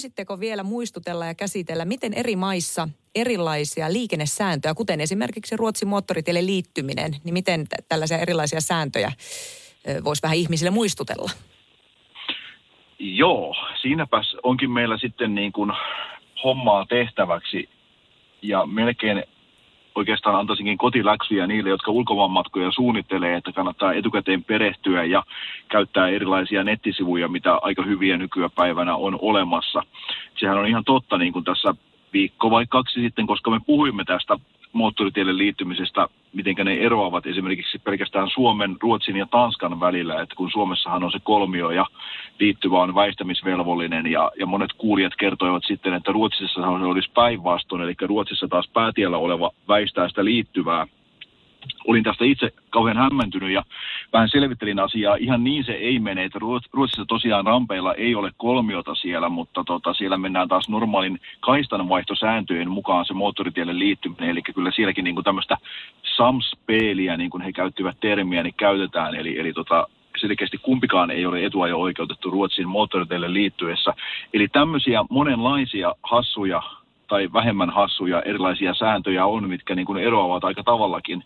Voisitteko vielä muistutella ja käsitellä, miten eri maissa erilaisia liikennesääntöjä, kuten esimerkiksi Ruotsin moottoritielle liittyminen, niin miten t- tällaisia erilaisia sääntöjä voisi vähän ihmisille muistutella? Joo, siinäpäs onkin meillä sitten niin kuin hommaa tehtäväksi ja melkein oikeastaan antaisinkin kotiläksyjä niille, jotka ulkomaanmatkoja suunnittelee, että kannattaa etukäteen perehtyä ja käyttää erilaisia nettisivuja, mitä aika hyviä nykypäivänä on olemassa. Sehän on ihan totta, niin kuin tässä viikko vai kaksi sitten, koska me puhuimme tästä moottoritielle liittymisestä, miten ne eroavat esimerkiksi pelkästään Suomen, Ruotsin ja Tanskan välillä, että kun Suomessahan on se kolmio ja liittyvä on väistämisvelvollinen ja, ja monet kuulijat kertoivat sitten, että Ruotsissa se olisi päinvastoin, eli Ruotsissa taas päätiellä oleva väistää sitä liittyvää. Olin tästä itse kauhean hämmentynyt ja vähän selvittelin asiaa. Ihan niin se ei mene, että Ruotsissa tosiaan rampeilla ei ole kolmiota siellä, mutta tota, siellä mennään taas normaalin kaistanvaihtosääntöjen mukaan se moottoritielle liittyminen. Eli kyllä sielläkin niin tämmöistä samspeeliä, niin kuin he käyttivät termiä, niin käytetään. Eli, eli tota, selkeästi kumpikaan ei ole etuajo oikeutettu Ruotsin moottoriteille liittyessä. Eli tämmöisiä monenlaisia hassuja tai vähemmän hassuja erilaisia sääntöjä on, mitkä niin kuin eroavat aika tavallakin.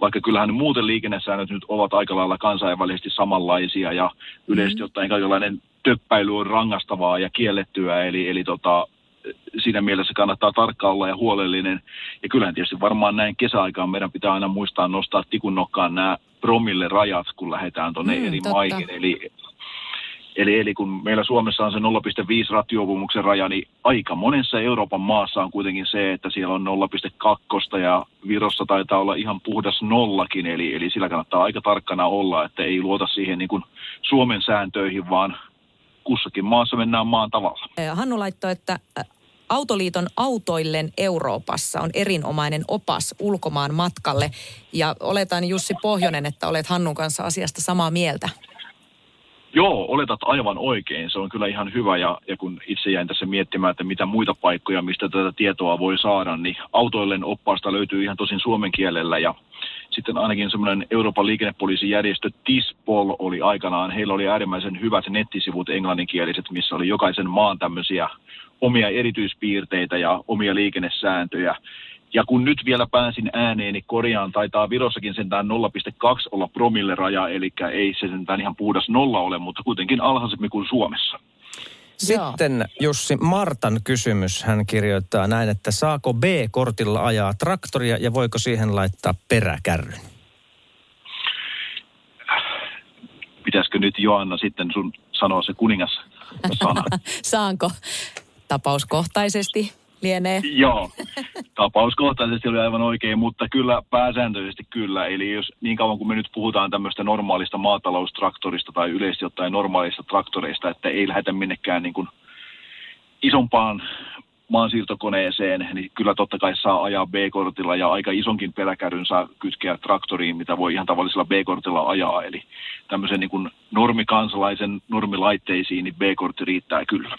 Vaikka kyllähän muuten liikennesäännöt nyt ovat aika lailla kansainvälisesti samanlaisia ja yleisesti mm. ottaen kaikenlainen töppäily on rangastavaa ja kiellettyä, eli, eli tota, siinä mielessä kannattaa tarkkailla ja huolellinen. Ja kyllähän tietysti varmaan näin kesäaikaan meidän pitää aina muistaa nostaa tikun nokkaan nämä promille rajat, kun lähdetään tuonne mm, eri totta. maihin. Eli Eli, eli kun meillä Suomessa on se 0,5 rattijuopumuksen raja, niin aika monessa Euroopan maassa on kuitenkin se, että siellä on 0,2 ja Virossa taitaa olla ihan puhdas nollakin, eli, eli sillä kannattaa aika tarkkana olla, että ei luota siihen niin kuin Suomen sääntöihin, vaan kussakin maassa mennään maan tavalla. Hannu laittoi, että Autoliiton autoillen Euroopassa on erinomainen opas ulkomaan matkalle. Ja oletan Jussi Pohjonen, että olet Hannun kanssa asiasta samaa mieltä. Joo, oletat aivan oikein. Se on kyllä ihan hyvä ja, ja kun itse jäin tässä miettimään, että mitä muita paikkoja, mistä tätä tietoa voi saada, niin autoillen oppaasta löytyy ihan tosin suomen kielellä ja sitten ainakin semmoinen Euroopan liikennepoliisijärjestö TISPOL oli aikanaan, heillä oli äärimmäisen hyvät nettisivut englanninkieliset, missä oli jokaisen maan tämmöisiä omia erityispiirteitä ja omia liikennesääntöjä. Ja kun nyt vielä pääsin ääneen, niin korjaan taitaa Virossakin sentään 0,2 olla promille raja, eli ei se sentään ihan puhdas nolla ole, mutta kuitenkin alhaisempi kuin Suomessa. Sitten Jussi Martan kysymys. Hän kirjoittaa näin, että saako B-kortilla ajaa traktoria ja voiko siihen laittaa peräkärryn? Pitäisikö nyt Joanna sitten sun sanoa se kuningas sana? Saanko? Tapauskohtaisesti lienee. Joo, tapauskohtaisesti oli aivan oikein, mutta kyllä pääsääntöisesti kyllä. Eli jos niin kauan kuin me nyt puhutaan tämmöistä normaalista maataloustraktorista tai yleisesti ottaen normaalista traktoreista, että ei lähdetä minnekään niin kuin isompaan maansiirtokoneeseen, niin kyllä totta kai saa ajaa B-kortilla ja aika isonkin peräkärryn saa kytkeä traktoriin, mitä voi ihan tavallisella B-kortilla ajaa. Eli tämmöisen niin kuin normikansalaisen normilaitteisiin, niin B-kortti riittää kyllä.